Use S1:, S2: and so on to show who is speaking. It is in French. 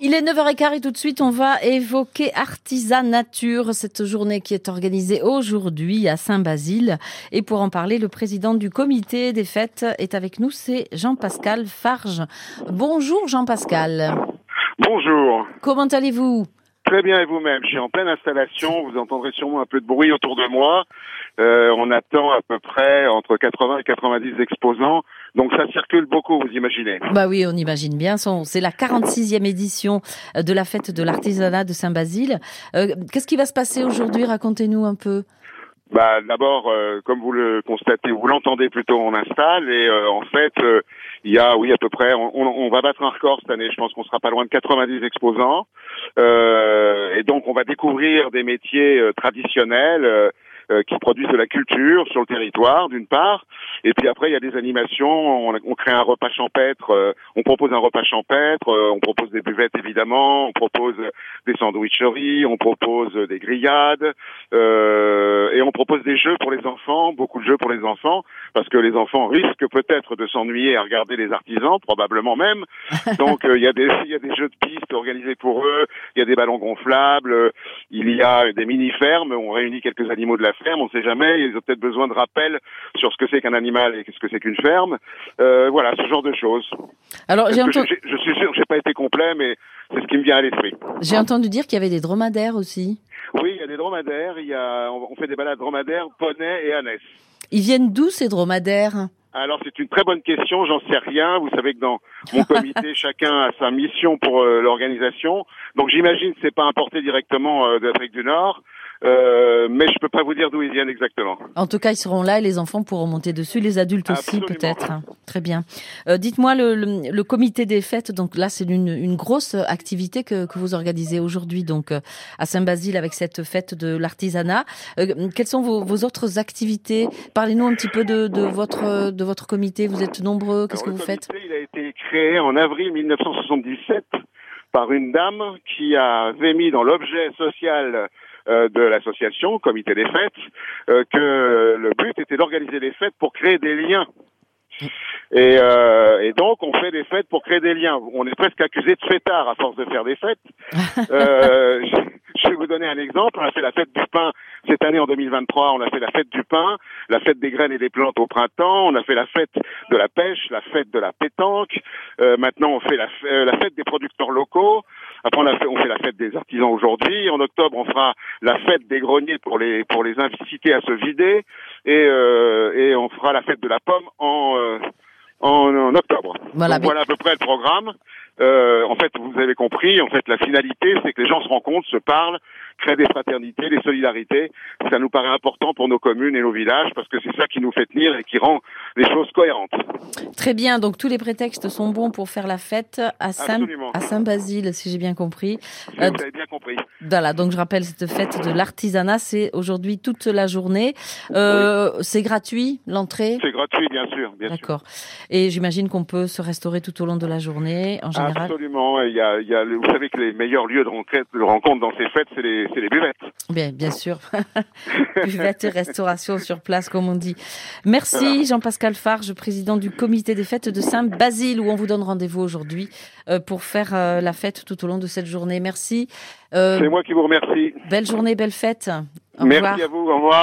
S1: Il est 9h15 et tout de suite on va évoquer Artisanature, cette journée qui est organisée aujourd'hui à Saint-Basile. Et pour en parler, le président du comité des fêtes est avec nous, c'est Jean-Pascal Farge. Bonjour Jean-Pascal.
S2: Bonjour.
S1: Comment allez-vous?
S2: Très bien et vous-même? Je suis en pleine installation. Vous entendrez sûrement un peu de bruit autour de moi. Euh, on attend à peu près entre 80 et 90 exposants. Donc ça circule beaucoup, vous imaginez.
S1: Bah oui, on imagine bien. C'est la 46e édition de la fête de l'artisanat de Saint-Basile. Euh, Qu'est-ce qui va se passer aujourd'hui? Racontez-nous un peu.
S2: Bah, d'abord, euh, comme vous le constatez, vous l'entendez plutôt, on installe et euh, en fait, euh, il y a, oui, à peu près, on, on, va battre un record cette année. Je pense qu'on sera pas loin de 90 exposants et donc on va découvrir des métiers traditionnels euh, qui produisent de la culture sur le territoire, d'une part. Et puis après, il y a des animations. On, on crée un repas champêtre. Euh, on propose un repas champêtre. Euh, on propose des buvettes, évidemment. On propose des sandwicheries. On propose des grillades. Et on propose des jeux pour les enfants, beaucoup de jeux pour les enfants, parce que les enfants risquent peut-être de s'ennuyer à regarder les artisans, probablement même. Donc il y a des il y a des jeux de pistes organisés pour eux. Il y a des ballons gonflables. Il y a des mini fermes. On réunit quelques animaux de la ferme, on ne sait jamais. Ils ont peut-être besoin de rappel sur ce que c'est qu'un animal et ce que c'est qu'une ferme. Euh, voilà, ce genre de choses.
S1: Alors, j'ai entendu...
S2: je, je, suis sûr que j'ai pas été complet, mais c'est ce qui me vient à l'esprit.
S1: J'ai entendu dire qu'il y avait des dromadaires aussi.
S2: Oui, il y a des dromadaires. Il y a, on fait des balades dromadaires, poney et ânesse.
S1: Ils viennent d'où ces dromadaires?
S2: Alors c'est une très bonne question, j'en sais rien. Vous savez que dans mon comité, chacun a sa mission pour euh, l'organisation. Donc j'imagine que c'est pas importé directement euh, d'Afrique du Nord. Euh, mais je peux pas vous dire d'où ils viennent exactement.
S1: En tout cas, ils seront là et les enfants pourront monter dessus, les adultes aussi peut-être. Très bien. Euh, dites-moi, le, le, comité des fêtes, donc là, c'est une, une, grosse activité que, que vous organisez aujourd'hui, donc euh, à Saint-Basile avec cette fête de l'artisanat. Euh, quelles sont vos, vos, autres activités? Parlez-nous un petit peu de, de, votre de votre comité. Vous êtes nombreux. Qu'est-ce que vous faites?
S2: Il a été créé en avril 1977 par une dame qui avait mis dans l'objet social euh, de l'association, Comité des Fêtes, euh, que le but était d'organiser les fêtes pour créer des liens. Et, euh, et, donc, on fait des fêtes pour créer des liens. On est presque accusé de fêtard à force de faire des fêtes. euh, donner un exemple. On a fait la fête du pain cette année en 2023. On a fait la fête du pain, la fête des graines et des plantes au printemps. On a fait la fête de la pêche, la fête de la pétanque. Euh, maintenant, on fait la, la, fête des producteurs locaux. Après, on, a fait, on fait la fête des artisans aujourd'hui. En octobre, on fera la fête des greniers pour les pour les inciter à se vider, et euh, et on fera la fête de la pomme en euh, en, en, octobre.
S1: Voilà,
S2: voilà à peu près le programme. Euh, en fait, vous avez compris, en fait, la finalité, c'est que les gens se rencontrent, se parlent, créent des fraternités, des solidarités. Ça nous paraît important pour nos communes et nos villages parce que c'est ça qui nous fait tenir et qui rend les choses cohérentes.
S1: Très bien, donc tous les prétextes sont bons pour faire la fête à Saint, à Saint-Basile, si j'ai bien compris.
S2: vous euh, avez bien compris.
S1: Voilà, donc je rappelle cette fête de l'artisanat, c'est aujourd'hui toute la journée. Euh, oui. C'est gratuit, l'entrée?
S2: C'est gratuit, bien sûr.
S1: D'accord. Et j'imagine qu'on peut se restaurer tout au long de la journée, en général?
S2: Absolument. Il y a, il y a, vous savez que les meilleurs lieux de rencontre, de rencontre dans ces fêtes, c'est les, les buvettes.
S1: Bien, bien sûr. buvettes et restauration sur place, comme on dit. Merci voilà. Jean-Pascal Farge, président du comité des fêtes de Saint-Basile, où on vous donne rendez-vous aujourd'hui euh, pour faire euh, la fête tout au long de cette journée. Merci.
S2: Euh, c'est moi qui vous remercie.
S1: Belle journée, belle fête.
S2: Au Merci revoir. à vous. Au revoir.